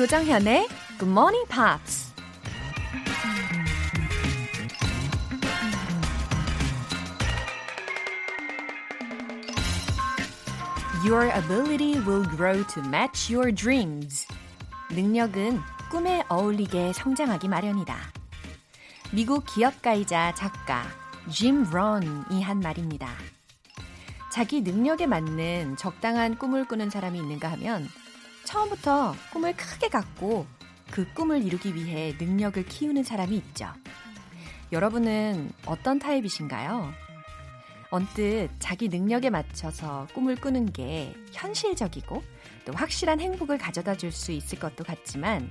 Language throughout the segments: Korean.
조정현의 Good Morning Pops. Your ability will grow to match your dreams. 능력은 꿈에 어울리게 성장하기 마련이다. 미국 기업가이자 작가 짐 런이 한 말입니다. 자기 능력에 맞는 적당한 꿈을 꾸는 사람이 있는가 하면 처음부터 꿈을 크게 갖고 그 꿈을 이루기 위해 능력을 키우는 사람이 있죠. 여러분은 어떤 타입이신가요? 언뜻 자기 능력에 맞춰서 꿈을 꾸는 게 현실적이고 또 확실한 행복을 가져다 줄 수 있을 것도 같지만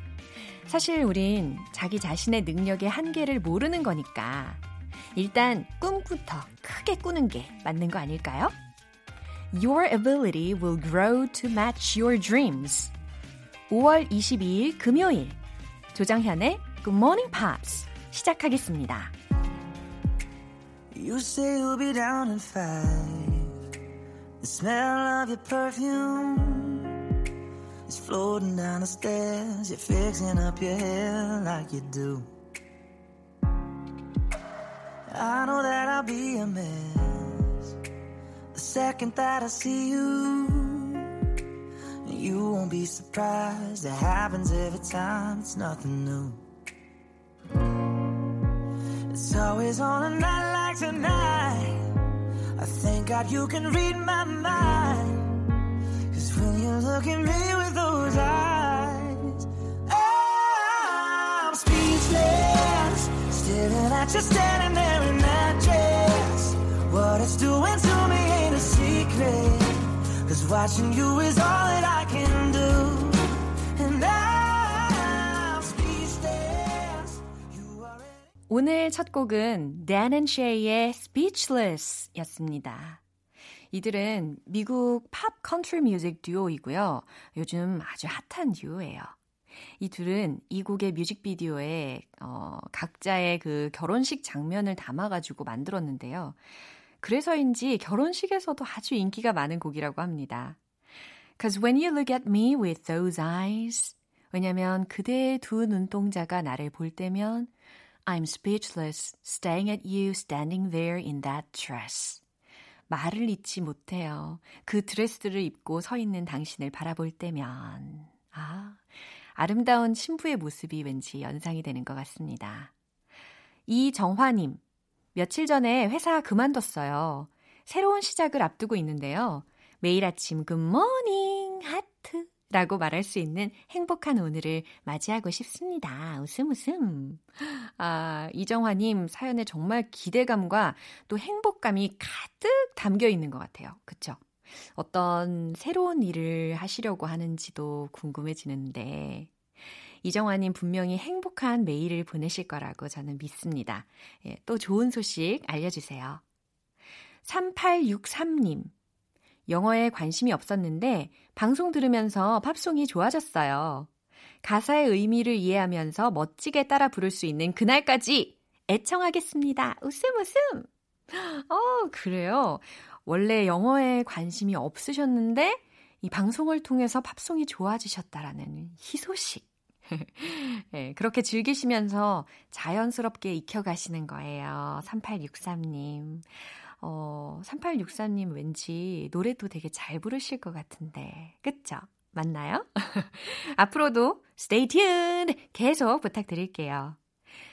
사실 우린 자기 자신의 능력의 한계를 모르는 거니까 일단 꿈부터 크게 꾸는 게 맞는 거 아닐까요? Your ability will grow to match your dreams. 5월 22일 금요일 조정현의 Good Morning Pops 시작하겠습니다. You say you'll be down in five. The smell of your perfume is floating down the stairs. You're fixing up your hair like you do. I know that I'll be a mess the second that I see you. You won't be surprised. It happens every time. It's nothing new. It's always on a night like tonight. I thank God you can read my mind. Cause when you look at me with those eyes, I'm speechless. Staring at you standing there in that dress. What it's doing to secret. Cause watching you is all that I can do. And I'm speechless. You are 오늘 첫 곡은 Dan and Shay의 Speechless 였습니다. 이들은 미국 팝 컨트리 뮤직 듀오이고요. 요즘 아주 핫한 듀오예요. 이 둘은 이 곡의 뮤직비디오에 어, 각자의 그 결혼식 장면을 담아가지고 만들었는데요. 그래서인지 결혼식에서도 아주 인기가 많은 곡이라고 합니다. Cause when you look at me with those eyes, 왜냐면 그대의 두 눈동자가 나를 볼 때면 I'm speechless, staring at you standing there in that dress. 말을 잇지 못해요. 그 드레스를 입고 서 있는 당신을 바라볼 때면. 아, 아름다운 신부의 모습이 왠지 연상이 되는 것 같습니다. 이정화님, 며칠 전에 회사 그만뒀어요. 새로운 시작을 앞두고 있는데요. 매일 아침 굿모닝 하트 라고 말할 수 있는 행복한 오늘을 맞이하고 싶습니다. 웃음 웃음. 아, 이정화님 사연에 정말 기대감과 또 행복감이 가득 담겨 있는 것 같아요. 그쵸? 어떤 새로운 일을 하시려고 하는지도 궁금해지는데, 이정화님 분명히 행복한 매일을 보내실 거라고 저는 믿습니다. 예, 또 좋은 소식 알려주세요. 3863님. 영어에 관심이 없었는데 방송 들으면서 팝송이 좋아졌어요. 가사의 의미를 이해하면서 멋지게 따라 부를 수 있는 그날까지 애청하겠습니다. 웃음 웃음. 어, 그래요. 원래 영어에 관심이 없으셨는데 이 방송을 통해서 팝송이 좋아지셨다라는 희소식. 네, 그렇게 즐기시면서 자연스럽게 익혀가시는 거예요. 3863님. 어, 3863님 왠지 노래도 되게 잘 부르실 것 같은데. 그쵸? 맞나요? 앞으로도 stay tuned 계속 부탁드릴게요.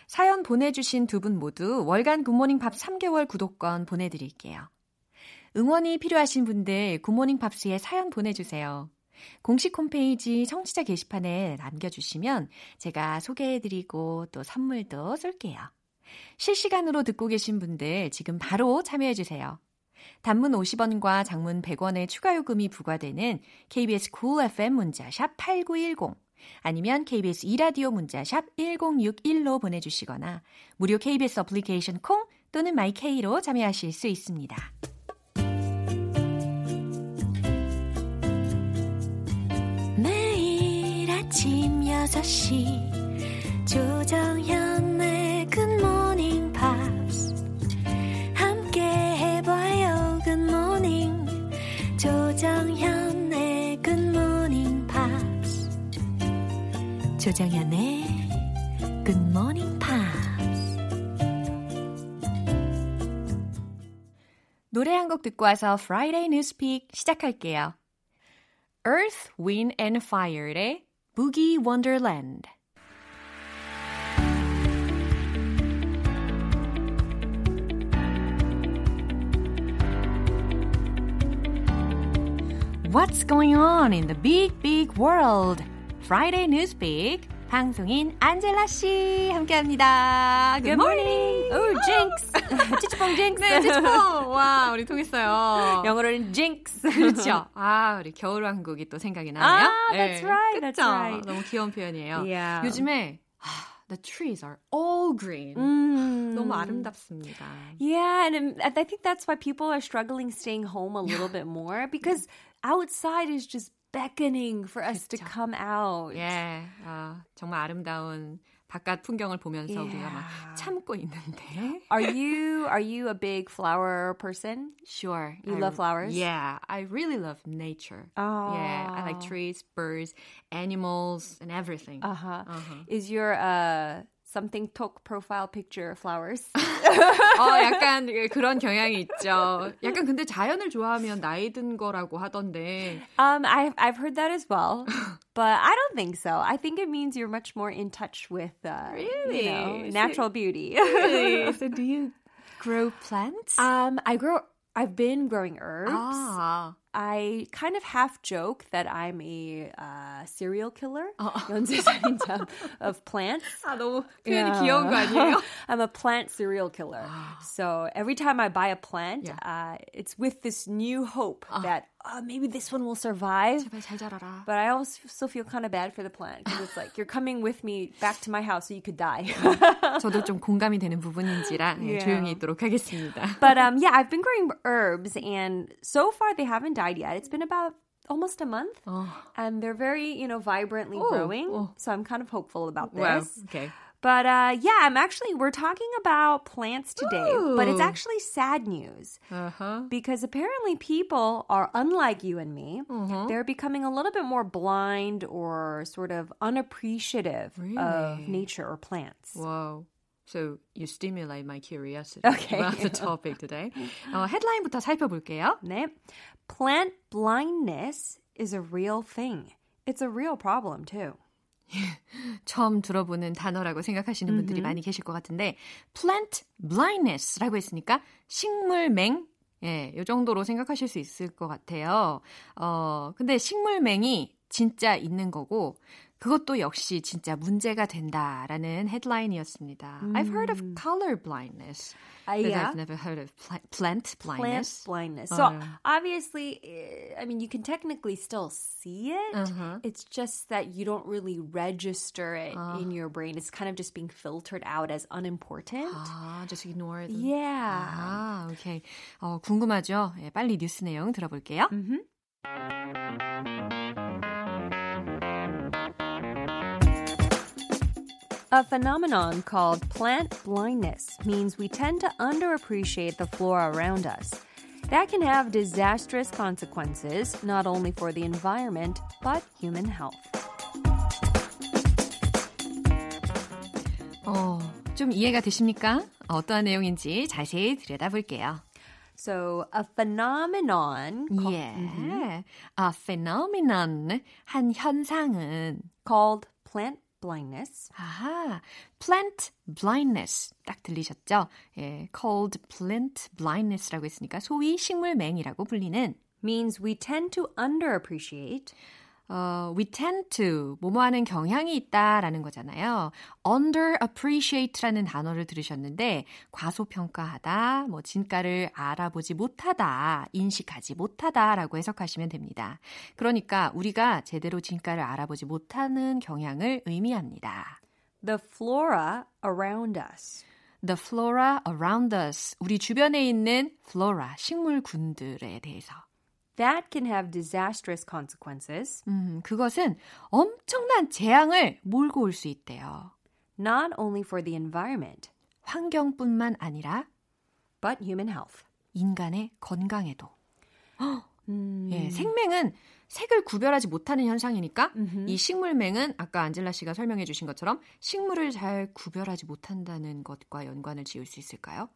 사연 보내주신 두 분 모두 월간 굿모닝 팝 3개월 구독권 보내드릴게요. 응원이 필요하신 분들 굿모닝 팝스에 사연 보내주세요. 공식 홈페이지 청취자 게시판에 남겨주시면 제가 소개해드리고 또 선물도 쏠게요. 실시간으로 듣고 계신 분들 지금 바로 참여해주세요. 단문 50원과 장문 100원의 추가 요금이 부과되는 KBS cool FM 문자샵 8910 아니면 KBS 이라디오 문자샵 1061로 보내주시거나 무료 KBS 어플리케이션 콩 또는 마이케이로 참여하실 수 있습니다. 6시 조정현의 굿모닝 팝스 함께 해봐요 good morning 조정현의 굿모닝 팝스 조정현의 Morning Pops. 노래 한 곡 듣고 와서 Friday Newspeak 시작할게요. Earth, Wind and Fire의 Boogie Wonderland. What's going on in the big, big world? Friday Newspeak. 방송인 안젤라 씨 함께합니다. Good morning. Oh, jinx. 찌찌뽕 jinx. 네, 찌찌뽕. 와, 우리 통했어요. 영어로는 jinx. 그렇죠. 아, 우리 겨울왕국이 또 생각이 나네요. 아, that's right, that's 그쵸? right. 너무 귀여운 표현이에요. Yeah. 요즘에 아, the trees are all green. 음. 너무 아름답습니다. Yeah, and I think that's why people are struggling staying home a little bit more because outside is just beckoning for us to come out. 예, 아, 정말 아름다운 바깥 풍경을 보면서 우리가 막 Yeah. 참고 있는데. Are you are you a big flower person? Sure. You I- love flowers? Yeah, I really love nature. Oh. Yeah, I like trees, birds, animals, and everything. Uh-huh. Uh-huh. Is your uh something talk profile picture flowers? 어, 약간 그런 경향이 있죠. 약간 근데 자연을 좋아하면 나이 든 거라고 하던데. um, I've I've heard that as well, but I don't think so. I think it means you're much more in touch with uh, Really? you know, Is natural beauty. so do you grow plants? um, I grow. I've been growing herbs. 아, I kind of half joke that I'm a uh, serial killer, 어. 연쇄살인자 of plants. 아 너무 표현이 Yeah. 귀여운 거 아니에요? I'm a plant serial killer. so every time I buy a plant, Yeah. uh, it's with this new hope that oh, maybe this one will survive. 제발 잘 자라라. But I also feel kind of bad for the plant because it's like you're coming with me back to my house so you could die. 저도 좀 공감이 되는 부분인지라 예, Yeah. 조용히 있도록 하겠습니다. but um, yeah, I've been growing herbs, and so far they haven't died yet. It's been about almost a month, 어, and they're very you know vibrantly Oh, growing. oh. So I'm kind of hopeful about this. wow. Okay. But uh, yeah, I'm actually we're talking about plants today, but it's Ooh. actually sad news Uh-huh. because apparently people are unlike you and me. Uh-huh. They're becoming a little bit more blind or sort of unappreciative of Really? nature or plants. Wow. So you stimulate my curiosity Okay. about the topic today. 어, 헤드라인부터 살펴볼게요. 네. Plant blindness is a real thing. It's a real problem too. 처음 들어보는 단어라고 생각하시는 분들이 많이 계실 것 같은데 plant blindness라고 했으니까 식물맹 예, 요 정도로 생각하실 수 있을 것 같아요. 어, 근데 식물맹이 진짜 있는 거고 그것도 역시 진짜 문제가 된다라는 헤드라인이었습니다. I've heard of color blindness, Uh, but yeah. I've never heard of pla- plant Plant blindness. blindness. Oh, So yeah. obviously, eh, I mean, you can technically still see it. Uh-huh. It's just that you don't really register it in your brain. It's kind of just being filtered out as unimportant. 아, just ignore them. Yeah. 아, 오케이. 어, 궁금하죠? 예, 빨리 뉴스 내용 들어볼게요. A phenomenon called plant blindness means we tend to underappreciate the flora around us. That can have disastrous consequences, not only for the environment, but human health. 어, 좀 이해가 되십니까? 어떠한 내용인지 자세히 들여다볼게요. So, a phenomenon ca- 예. 아, phenomenon, 한 현상은 called plant blindness 아하, plant blindness 딱 들리셨죠? 예, called plant blindness라고 했으니까 소위 식물맹이라고 불리는 means we tend to underappreciate 어, we tend to 뭐뭐 하는 경향이 있다라는 거잖아요. underappreciate라는 단어를 들으셨는데 과소평가하다, 뭐 진가를 알아보지 못하다, 인식하지 못하다라고 해석하시면 됩니다. 그러니까 우리가 제대로 진가를 알아보지 못하는 경향을 의미합니다. the flora around us. The flora around us. 우리 주변에 있는 flora, 식물군들에 대해서. That can have disastrous consequences, 음, 그것은 엄청난 재앙을 몰고 올 수 있대요. not only for the environment, 환경뿐만 아니라 but human health. 인간의 건강에도. 음, 예, 생명은 색을 구별하지 못하는 현상이니까 Mhm. 이 식물맹은 아까 안젤라 씨가 설명해 주신 것처럼 식물을 잘 구별하지 못한다는 것과 연관을 지을 수 있을까요?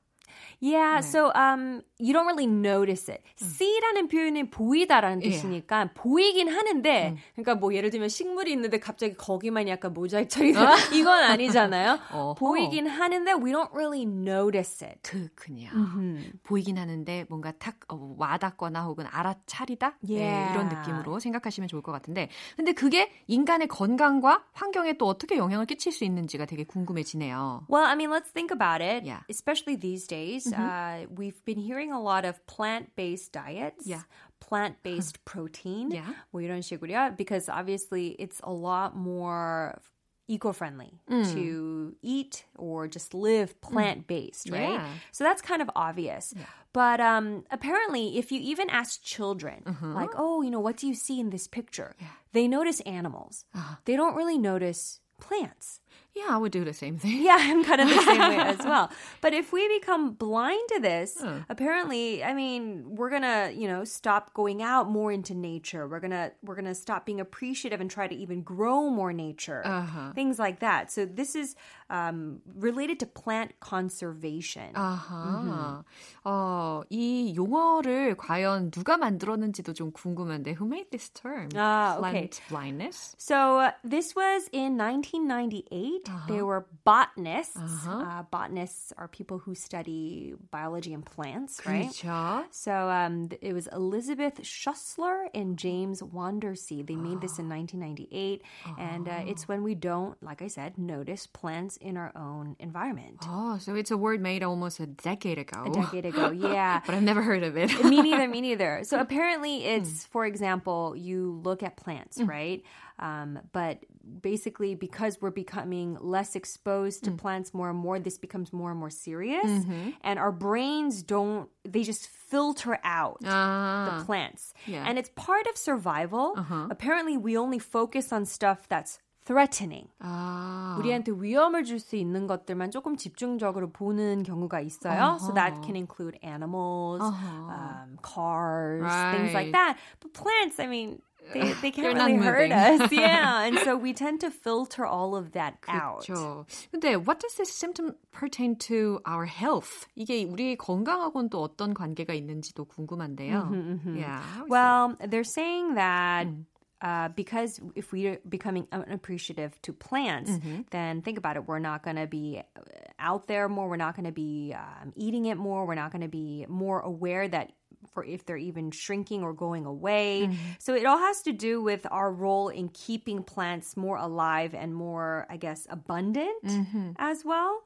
Yeah, 네. so um, you don't really notice it. see라는 표현이 보이다라는 예. 뜻이니까 보이긴 하는데, 그러니까 뭐 예를 들면 식물이 있는데 갑자기 거기만 약간 모자이크 처리가 이건 아니잖아요. 어허. 보이긴 하는데 we don't really notice it. 그렇군요. 음. 보이긴 하는데 뭔가 탁 어, 와닿거나 혹은 알아차리다 네, Yeah. 이런 느낌으로 생각하시면 좋을 것 같은데 근데 그게 인간의 건강과 환경에 또 어떻게 영향을 끼칠 수 있는지가 되게 궁금해지네요. Well, I mean, let's think about it. Yeah. Especially these days, uh, we've been hearing a lot of plant-based diets. Yeah. Plant-based protein. Yeah. 뭐 이런 식으로요. Because obviously it's a lot more eco-friendly to eat or just live plant-based, right? Yeah. So that's kind of obvious. But um, apparently, if you even ask children, like, oh, you know, what do you see in this picture? They notice animals. They don't really notice plants. Yeah, I would do the same thing. Yeah, I'm kind of the same way as well. But if we become blind to this, Hmm. apparently, I mean, we're gonna, you know, stop going out more into nature. We're gonna we're gonna stop being appreciative and try to even grow more nature. Uh-huh. Things like that. So this is um, related to plant conservation. 아하. 어, 이 용어를 과연 누가 만들었는지도 좀 궁금한데 who made this term? Ah, okay. Plant blindness? So uh, this was in 1998. They were botanists. Uh, botanists are people who study biology and plants, right? 그렇죠. So um, th- it was Elizabeth Schussler and James Wandersee. They made this in 1998, and uh, it's when we don't, like I said, notice plants in our own environment. Oh, so it's a word made almost a decade ago. A decade ago, yeah. But I've never heard of it. me neither, me neither. So apparently, it's, for example, you look at plants, right? Um, but basically, because we're becoming less exposed to plants more and more, this becomes more and more serious. And our brains don't, they just filter out 아, the plants. Yeah. And it's part of survival. Apparently, we only focus on stuff that's threatening. 아. 우리한테 위험을 줄 수 있는 것들만 조금 집중적으로 보는 경우가 있어요. So that can include animals, um, cars, things like Right. that. But plants, I mean, they, they They're can't not really hurt moving. us. Yeah. And so we tend to filter all of that out. 그렇죠. 근데 what does this symptom pertain to our health? 이게 우리 건강하고는 또 어떤 관계가 있는지도 궁금한데요. Yeah. how is Well, they're saying that Mm. uh, because if we're becoming unappreciative to plants, Mm-hmm. then think about it. We're not going to be uh, out there more. We're not going to be um, eating it more. We're not going to be more aware that for if they're even shrinking or going away. Mm-hmm. So it all has to do with our role in keeping plants more alive and more, I guess, abundant Mm-hmm. as well.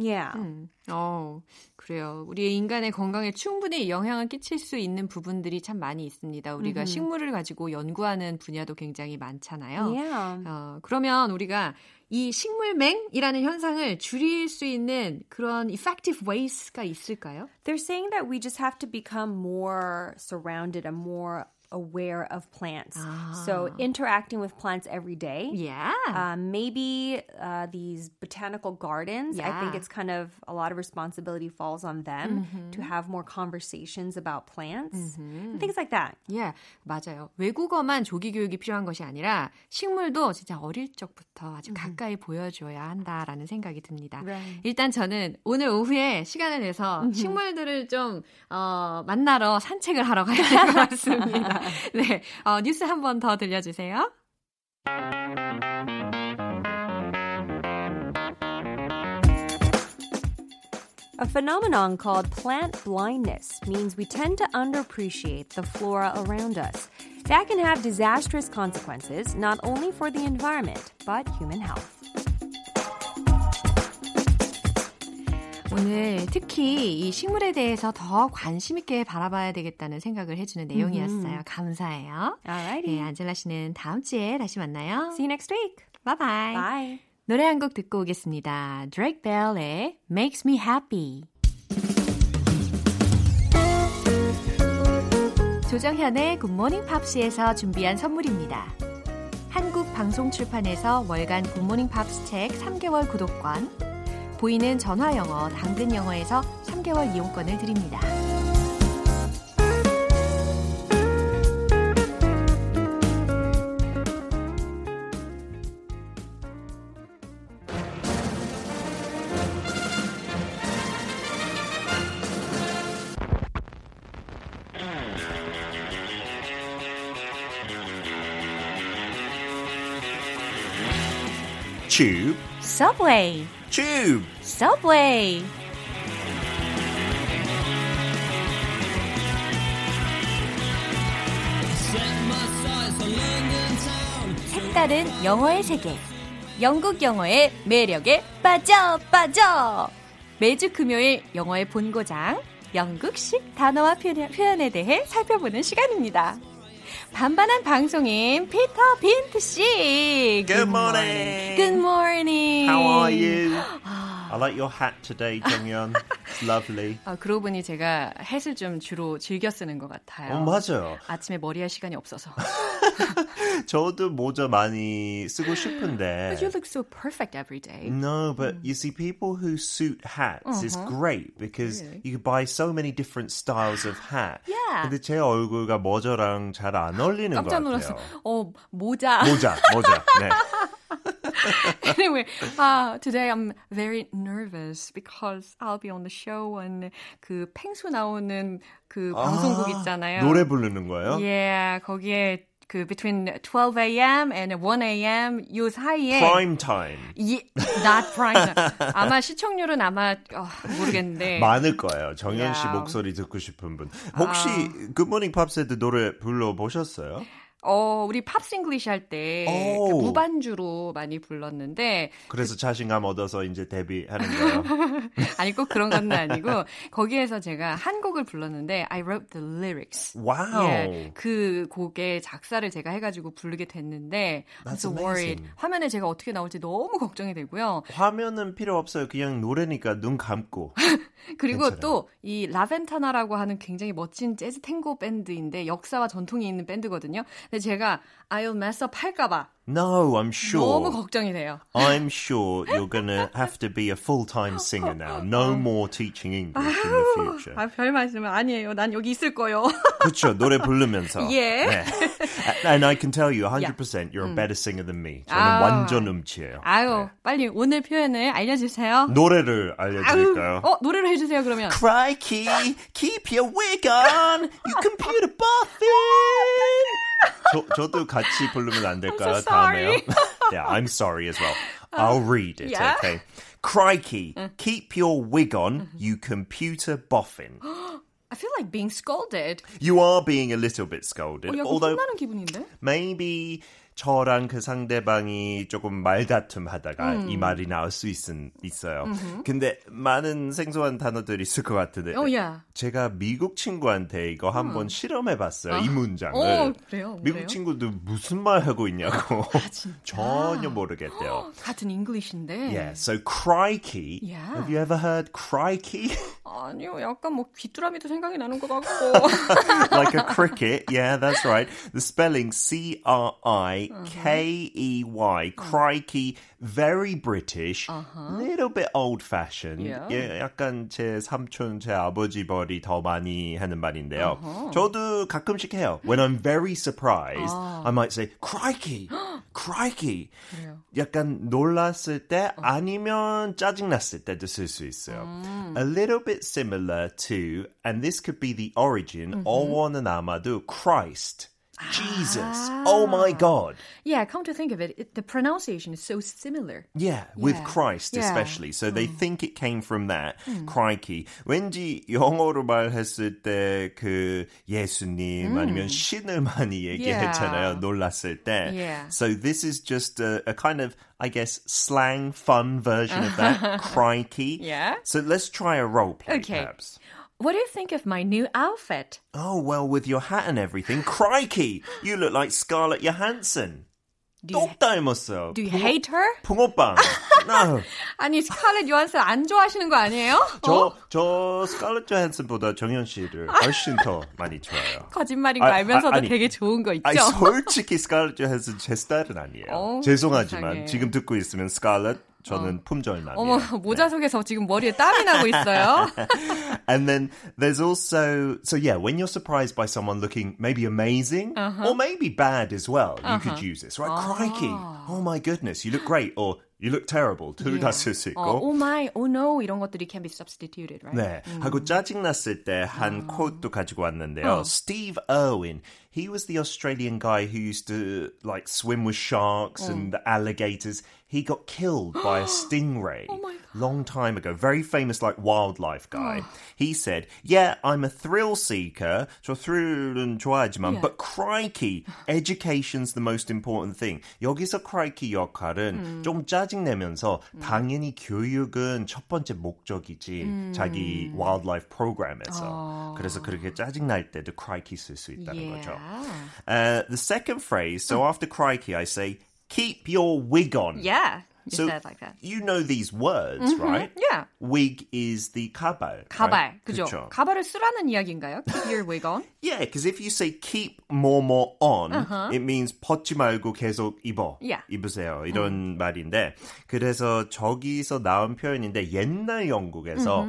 Yeah. 어, 그래요. 우리 인간의 건강에 충분히 영향을 끼칠 수 있는 부분들이 참 많이 있습니다. 우리가 식물을 가지고 연구하는 분야도 굉장히 많잖아요. Yeah. 어, 그러면 우리가 이 식물맹이라는 현상을 줄일 수 있는 그런 effective ways가 있을까요? They're saying that we just have to become more surrounded and more aware of plants. So interacting with plants every day. Yeah. Um, maybe uh, these botanical gardens. I think Yeah. it's kind of a lot of responsibility falls on them to have more conversations about plants and things like that. 예, 맞아요. 외국어만 조기 교육이 필요한 것이 아니라 식물도 진짜 어릴 적부터 아주 가까이 보여줘야 한다라는 생각이 듭니다. Right. 일단 저는 오늘 오후에 시간을 내서 식물들을 좀 어, 만나러 산책을 하러 가야 될 것 같습니다. 네, 어, 뉴스 한 번 더 들려주세요. A phenomenon called plant blindness means we tend to underappreciate the flora around us. That can have disastrous consequences not only for the environment, but human health. 오늘 특히 이 식물에 대해서 더 관심 있게 바라봐야 되겠다는 생각을 해주는 내용이었어요. 감사해요. Alrighty. 네, 안젤라 씨는 다음 주에 다시 만나요. See you next week. 바이바이. Bye. 노래 한 곡 듣고 오겠습니다. Drake Bell의 Makes Me Happy. 조정현의 굿모닝 팝스에서 준비한 선물입니다. 한국 방송 출판에서 월간 굿모닝 팝스 책 3개월 구독권, 보이는 전화 영어 당근 영어에서 3개월 이용권을 드립니다. Tube, Subway. Tube. subway. 색다른 영어의 세계. 영국 영어의 매력에 빠져 빠져. 매주 금요일 영어의 본고장 영국식 단어와 표현, 에 대해 살펴보는 시간입니다. 반반한 방송인 피터 빈트 씨. Good morning. Good morning. How are you? I like your hat today, 정 연. It's lovely. 아, 그러고 보니 제가 햇을 좀 주로 즐겨 쓰는 것 같아요. 어, 맞아요. 아침에 머리 할 시간이 없어서. 저도 모자 많이 쓰고 싶은데. But you look so perfect every day. No, but you see, people who suit hats is great because Really? you can buy so many different styles of hat. Yeah. 근데 제 얼굴과 모자랑 잘 안 어울리는 것 깜짝 놀랐어. 같아요. 어, 모자. 모자, 모자. 네. Anyway, uh, today I'm very nervous because I'll be on the show and 그 펭수 나오는 그 방송국 있잖아요. 노래 부르는 거예요? Yeah, 거기에 그 between 12 a.m. and 1 a.m. 요 사이에 Prime time. 예, not prime. 아마 시청률은 아마 어, 모르겠는데. 많을 거예요. 정연 씨 Yeah. 목소리 듣고 싶은 분. 혹시 굿모닝 팝스에도 노래 불러 보셨어요? 어, 우리 팝싱글리시 할때 오. 무반주로 많이 불렀는데 그래서 자신감 얻어서 이제 데뷔하는 거예요. 아니 꼭 그런 건 아니고 거기에서 제가 한 곡을 불렀는데 I wrote the lyrics. Wow. 예, 그 곡의 작사를 제가 해 가지고 부르게 됐는데 I'm so worried. 화면에 제가 어떻게 나올지 너무 걱정이 되고요. 화면은 필요 없어요. 그냥 노래니까 눈 감고. 그리고. 또 이 라벤타나라고 하는 굉장히 멋진 재즈 탱고 밴드인데 역사와 전통이 있는 밴드거든요. 근데 제가 I'll mess up 할까봐 No, I'm sure. 너무 걱정이 돼요. I'm sure you're gonna have to be a full-time singer now. No more teaching English in the future. 아, 별 말씀은 아니에요. 난 여기 있을 거요. 그렇죠. 노래 부르면서. 예. 네. And I can tell you 100% you're a better singer than me. 저는 아. 완전 음치예요. 아유, 빨리 오늘 표현을 알려주세요. 네. 노래를 아유, 알려드릴까요? 어, 노래로 해주세요, 그러면. Crikey, keep your wig on, you computer boffin. 저, 저도 같이 부르면 안 될까요? sorry. Yeah, I'm sorry as well. Um, I'll read it, yeah? okay? Crikey, mm. keep your wig on, mm-hmm. you computer boffin. I feel like being scolded. You are being a little bit scolded. although maybe 저랑 그 상대방이 조금 말다툼 하다가 음. 이 말이 나올 수 있, 있어요. 근데 많은 생소한 단어들이 있을 것 같은데 어, 야. 제가 미국 친구한테 이거 한번 실험해 봤어요. 이 문장을. 어, 그래요? 미국 그래요? 친구들 무슨 말 하고 있냐고 전혀 모르겠대요. 같은 잉글리시인데. Yeah, so crikey. Yeah. Have you ever heard crikey? 아니요, 약간 뭐 귀뚜라미도 생각이 나는 것 같고. like a cricket. Yeah, that's right. The spelling C R I K E Y. Crikey. Very British. Little bit old fashioned. Yeah. 예, 약간 제 삼촌, 제 아버지 벌이 더 많이 하는 말인데요. 저도 가끔씩 해요. When I'm very surprised, I might say, crikey, crikey. 그래요. 약간 놀랐을 때 아니면 짜증났을 때도 쓸 수 있어요. A little bit similar to, and this could be the origin, 어원은 아마도 Christ. Jesus. Oh my God. Yeah, come to think of it, it the pronunciation is so similar. Yeah, with Yeah. Christ Yeah. especially. So they think it came from that. Crikey. 왠지 영어로 말했을 때 그 예수님 아니면 신을 많이 얘기했잖아요. Yeah. 놀랐을 때. Yeah. So this is just a, a kind of, I guess, slang fun version of that. Crikey. Yeah. So let's try a role play Okay. perhaps. What do you think of my new outfit? Oh, well, with your hat and everything. Crikey. You look like Scarlett Johansson. Do you, 똑 닮았어. do you hate her? 붕어빵. No. 아니, 스칼렛 요한슨 안 좋아하시는 거 아니에요? 저, 저 스칼렛 조한슨보다 정현 씨를 훨씬 더 많이 좋아해요. 거짓말인 거 아, 알면서도 아, 아니. 되게 좋은 거 있죠? 아니, 솔직히 스칼렛 조한슨 제 스타일은 아니에요. 어, 죄송하지만 세상에. 지금 듣고 있으면 스칼렛 저는 품절남이에요. 어머, 모자 속에서 지금 머리에 땀이 나고 있어요. And then there's also, so yeah, when you're surprised by someone looking maybe amazing or maybe bad as well, you could use this, right? Crikey. Oh my goodness, you look great. Or you look terrible. 둘 다 쓸 수 있고. 어, oh my, oh no 이런 것들이 can be substituted, right? 네. 하고 짜증났을 때 한 quote도 가지고 왔는데요. Steve Irwin. He was the Australian guy who used to like swim with sharks and alligators. he got killed by a stingray Oh my long time ago. Very famous, like wildlife guy. He said, "Yeah, I'm a thrill seeker. 저 thrill은 좋아하지만, Yeah. but crikey, education's the most important thing." 여기서 crikey 역할은 음. 좀 짜증 내면서 당연히 교육은 첫 번째 목적이지 음. 자기 wildlife 프로그램에서. 그래서 그렇게 짜증 날 때도 crikey 쓸 수 있다는 거죠. Uh, the second phrase, so after crikey, I say, keep your wig on. Yeah. You So said like that. you know these words, right? Yeah. Wig is the 가발. 가발. right? 그죠? 그쵸? 가발을 쓰라는 이야기인가요? Keep your wig on. Yeah, because if you say keep more more on, it means 벗지 말고 계속 입어. Yeah. 입으세요. 이런 말인데 그래서 저기서 나온 표현인데 옛날 영국에서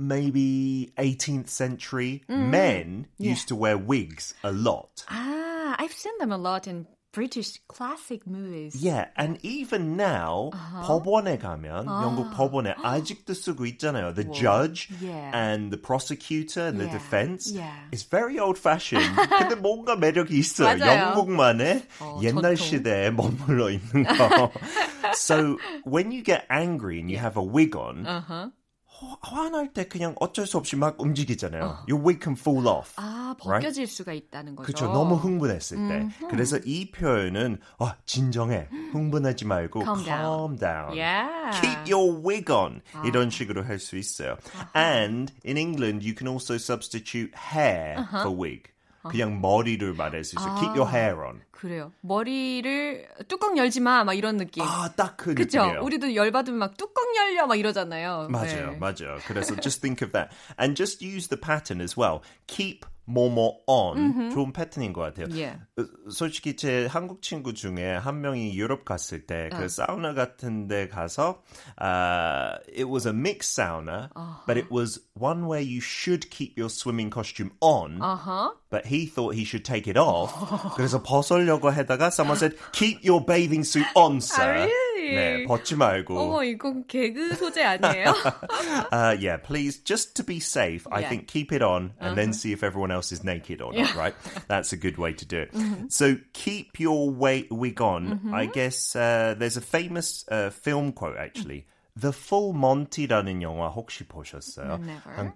maybe 18th century men used to wear wigs a lot. Ah, I've seen them a lot in British classic movies. Yeah, and even now 법원에 가면 영국 법원에 아직도 쓰고 있잖아요. The judge Yeah. and the prosecutor and the Yeah. defense. Yeah. It's very old fashioned. 근데 뭔가 매력이 있어요. 맞아요. 영국만의 어, 옛날 전통. 시대에 머물러 있는 거. so when you get angry and you have a wig on, Uh-huh. 화- 화날 때 그냥 어쩔 수 없이 막 움직이잖아요. Your wig can fall off. 아, right? 벗겨질 수가 있다는 거죠. 그렇죠. 너무 흥분했을 때. 그래서 이 표현은 아, 진정해. 흥분하지 말고 Calm down. calm down. Yeah. Keep your wig on. 이런 식으로 할 수 있어요. And in England you can also substitute hair for wig. 그냥 머리를 말할 수 있어요. Keep your hair on. 그래요. 머리를 뚜껑 열지 마, 막 이런 느낌. 아, 딱 그 그죠? 느낌이에요. 우리도 열받으면 막 뚜껑 열려, 막 이러잖아요. 맞아요, 네. 맞아요. 그래서 just think of that. And just use the pattern as well. Keep more more on. 좋은 패턴인 것 같아요. Yeah. 어, 솔직히 제 한국 친구 중에 한 명이 유럽 갔을 때 그 사우나 같은 데 가서 uh, it was a mixed sauna, but it was one where you should keep your swimming costume on, Uh-huh. but he thought he should take it off. 그래서 벗으려고 하다가 someone said, keep your bathing suit on, sir. really? 네, 벗지 말고. 어머, 이건 개그 소재 아니에요? Uh, yeah, please, just to be safe, I Yeah. think keep it on and then see if everyone else is naked or not, right? That's a good way to do it. So keep your wa- wig on. I guess uh, there's a famous uh, film quote actually. The Full Monty라는 영화 혹시 보셨어요? Never. 한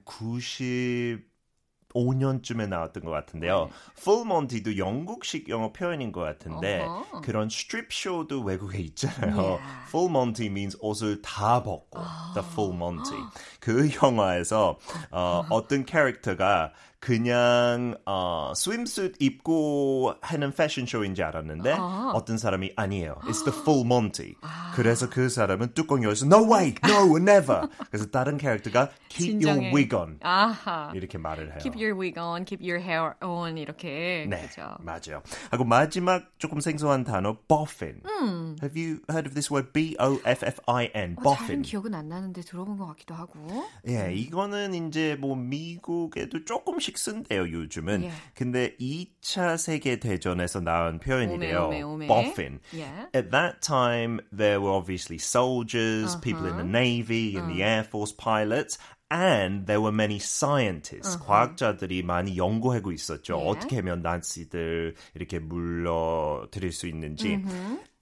95년쯤에 나왔던 것 같은데요. Full Monty도 영국식 영어 표현인 것 같은데 어허. 그런 스트립 쇼도 외국에 있잖아요. Full Monty means 옷을 다 벗고 the Full Monty. 그 영화에서 어, 어떤 캐릭터가 그냥 어, swimsuit 입고 하는 패션쇼인지 알았는데 어떤 사람이 아니에요. It's the Full Monty. 그래서 그 사람은 뚜껑 열어서 No way, no, never. 그래서 다른 캐릭터가 Keep your 진정해. wig on. 아하. 이렇게 말을 해요. Keep your wig on, keep your hair on 이렇게. 네, 그죠? 맞아요. 하고 마지막 조금 생소한 단어 boffin. Have you heard of this word? B O F F I N. 어, boffin. 기억은 안 나는데 들어본 것 같기도 하고. 예, 이거는 이제 뭐 미국에도 조금씩 쓴대요, 요즘은. 예. 근데 2차 세계 대전에서 나온 표현이래요. 오메, 오메, 오메. boffin. Yeah. At that time, there were obviously soldiers, people in the navy, in the air force, pilots, and there were many scientists. 과학자들이 많이 연구하고 있었죠. Yeah. 어떻게 하면 나치들 이렇게 물러들일 수 있는지.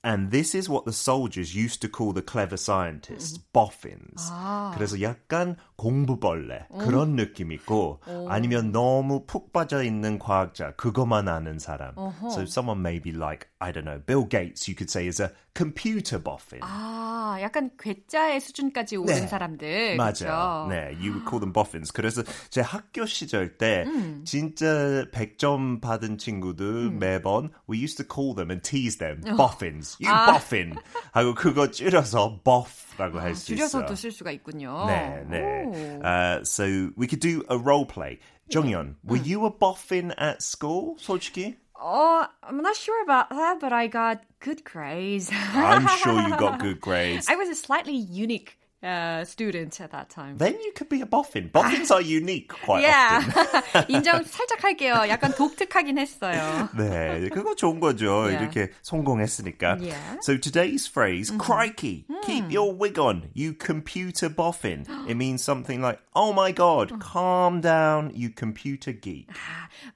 And this is what the soldiers used to call the clever scientists, boffins. 그래서 약간 공부벌레 그런 느낌 있고 아니면 너무 푹 빠져 있는 과학자 그것만 아는 사람. So someone maybe like I don't know Bill Gates, you could say is a computer boffin. 아, 약간 괴짜의 수준까지 오른 네. 사람들. 맞아요. 그쵸? 네, you would call them boffins. 그래서 제 학교 시절 때 진짜 100점 받은 친구들 매번 we used to call them and tease them boffins. You boffin. 하고 그거 줄여서 boff라고 할 수 있어요. 줄여서도 쓸 수가 있군요. 네, 네. 오. Uh, so we could do a role play. 정연, were you a boffin at school? 솔직히? Oh, I'm not sure about that, but I got good grades. I'm sure you got good grades. I was a slightly unique uh, student at that time. Then you could be a boffin. Boffins are unique quite yeah. often. 인정 살짝 할게요. 약간 독특하긴 했어요. 네, 그거 좋은 거죠. Yeah. 이렇게 성공했으니까. Yeah. So today's phrase, crikey, keep your wig on, you computer boffin. It means something like, oh my god, calm down, you computer geek.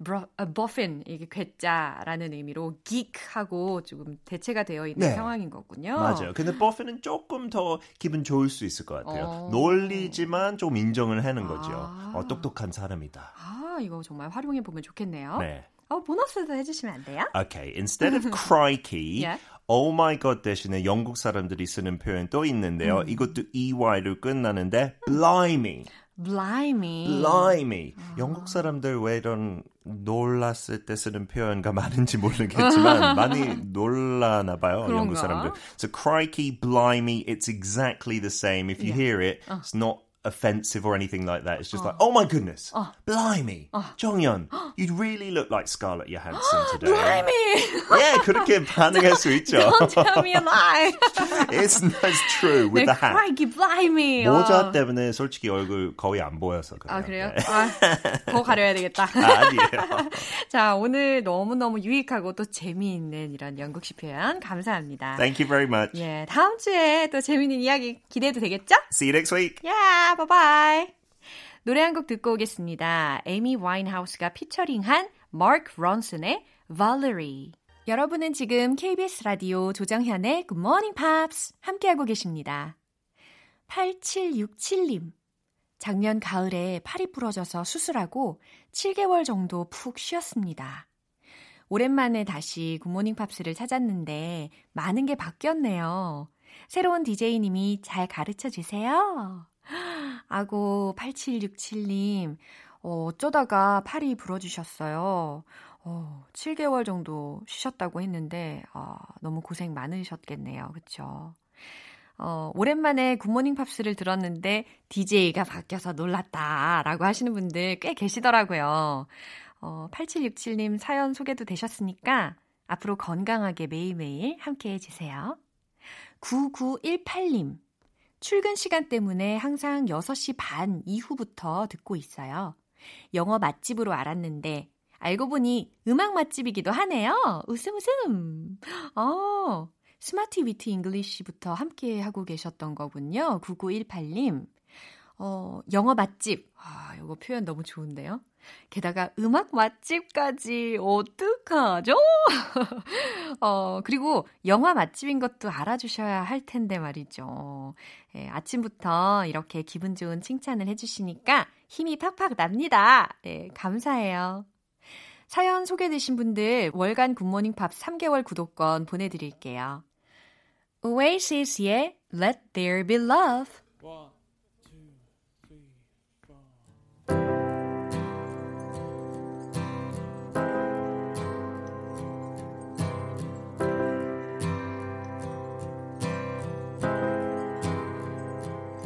bro, 아, 버핀 이게 괴짜라는 의미로 geek하고 조금 대체가 되어 있는 네. 상황인 거군요. 맞아요. 근데 버핀은 조금 더 기분 좋을 수 있을 것 같아요. 어. 놀리지만 좀 인정을 하는 거죠. 아. 어, 똑똑한 사람이다. 아, 이거 정말 활용해 보면 좋겠네요. 네. 어, 보너스도 해주시면 안 돼요? Okay, instead of crikey, Yeah. oh my god 대신에 영국 사람들이 쓰는 표현 또 있는데요. 이것도 EY로 끝나는데 blimey. Blimey. blimey. 영국 사람들 왜 이런 놀랐을 때 쓰는 표현가 많은지 모르겠지만 많이 놀라나 봐요. 영국 그런가? 사람들. So crikey, blimey, it's exactly the same. If you hear it, it's not offensive or anything like that. It's just like, oh my goodness, blimey, 정연, you really look like Scarlett Johansson today. Blimey. yeah, 그렇게 반응할 수 있죠. Don't tell me a lie. it's, it's true with 네, the hat. crikey, blimey. 모자 어. 때문에 솔직히 얼굴 거의 안 보여서 그래요. 아, 그래요? 네. 아, 더 가려야 되겠다. 아, 아니에요. 자, 오늘 너무 너무 유익하고 또 재미있는 이런 영국식 표현 감사합니다. Thank you very much. 예, 다음 주에 또 재미있는 이야기 기대해도 되겠죠? See you next week. 야, 바이바이. 노래 한 곡 듣고 오겠습니다. 에이미 와인하우스가 피처링한 마크 론슨의 Valerie. 여러분은 지금 KBS 라디오 조정현의 Good Morning Pops 함께하고 계십니다. 8767님. 작년 가을에 팔이 부러져서 수술하고 7개월 정도 푹 쉬었습니다. 오랜만에 다시 굿모닝 팝스를 찾았는데 많은 게 바뀌었네요. 새로운 DJ님이 잘 가르쳐 주세요. 아고 8767님 어, 어쩌다가 팔이 부러지셨어요. 어, 7개월 정도 쉬셨다고 했는데 어, 너무 고생 많으셨겠네요. 그쵸? 어, 오랜만에 굿모닝 팝스를 들었는데 DJ가 바뀌어서 놀랐다라고 하시는 분들 꽤 계시더라고요. 어, 8767님 사연 소개도 되셨으니까 앞으로 건강하게 매일매일 함께 해주세요. 9918님. 출근 시간 때문에 항상 6시 반 이후부터 듣고 있어요. 영어 맛집으로 알았는데 알고 보니 음악 맛집이기도 하네요. 웃음 웃음. 어, Smart Wit English부터 함께 하고 계셨던 거군요. 9918님. 어, 영어 맛집. 아, 이거 표현 너무 좋은데요? 게다가 음악 맛집까지 어떡하죠? 어, 그리고 영화 맛집인 것도 알아주셔야 할 텐데 말이죠. 예, 아침부터 이렇게 기분 좋은 칭찬을 해주시니까 힘이 팍팍 납니다. 네, 감사해요. 사연 소개되신 분들 월간 굿모닝 팝 3개월 구독권 보내드릴게요. Oasis의 Let There Be Love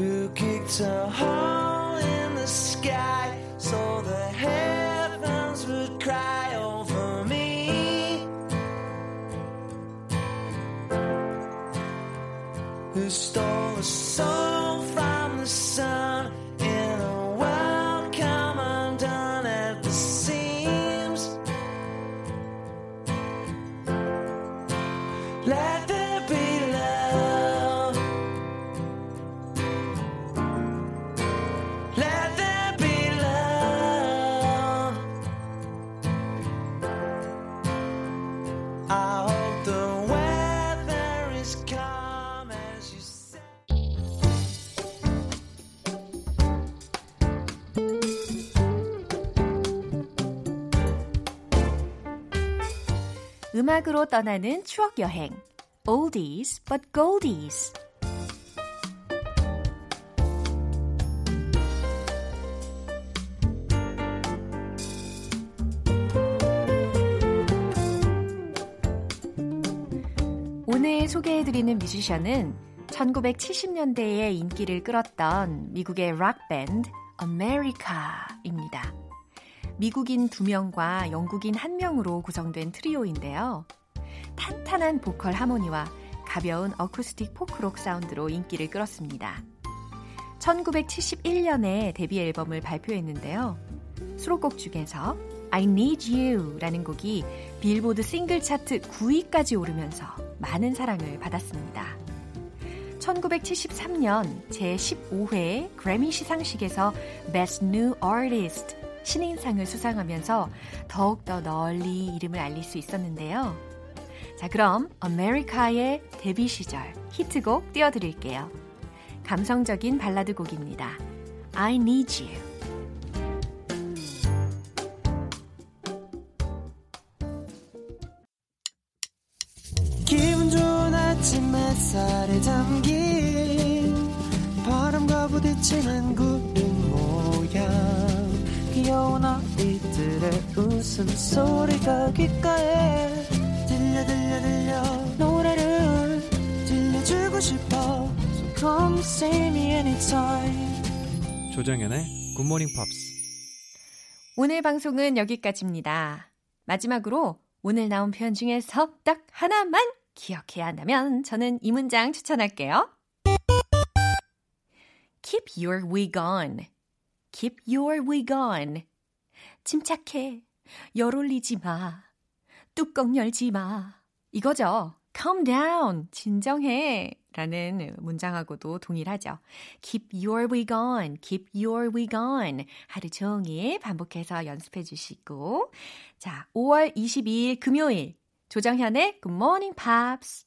Who kicked a hole in the sky so the heavens would cry over me? Who stole a soul from the sun in a world come undone at the seams? Let there 음악으로 떠나는 추억 여행 Oldies but Goldies 오늘 소개해드리는 뮤지션은 1970년대에 인기를 끌었던 미국의 락 밴드 America입니다. 미국인 2명과 영국인 1명으로 구성된 트리오인데요. 탄탄한 보컬 하모니와 가벼운 어쿠스틱 포크록 사운드로 인기를 끌었습니다. 1971년에 데뷔 앨범을 발표했는데요. 수록곡 중에서 I Need You 라는 곡이 빌보드 싱글 차트 9위까지 오르면서 많은 사랑을 받았습니다. 1973년 제15회 그래미 시상식에서 Best New Artist 신인상을 수상하면서 더욱더 널리 이름을 알릴 수 있었는데요. 자, 그럼 아메리카의 데뷔 시절 히트곡 띄워드릴게요. 감성적인 발라드 곡입니다. I Need You. 웃음소리가 귓가에 들려 들려 들려 노래를 들려주고 싶어 So come see me anytime 조정연의 굿모닝 팝스. 오늘 방송은 여기까지입니다. 마지막으로 오늘 나온 표현 중에서 딱 하나만 기억해야 한다면 저는 이 문장 추천할게요. Keep your wig on. Keep your wig on. 침착해. 열 올리지 마. 뚜껑 열지 마. 이거죠. Calm down. 진정해. 라는 문장하고도 동일하죠. Keep your wig on. Keep your wig on. 하루 종일 반복해서 연습해 주시고. 자, 5월 22일 금요일. 조정현의 Good Morning Pops.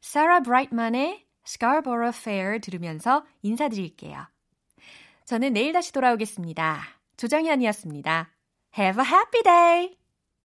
사라 브라이트만의 Scarborough Fair 들으면서 인사드릴게요. 저는 내일 다시 돌아오겠습니다. 조정현이었습니다. Have a happy day!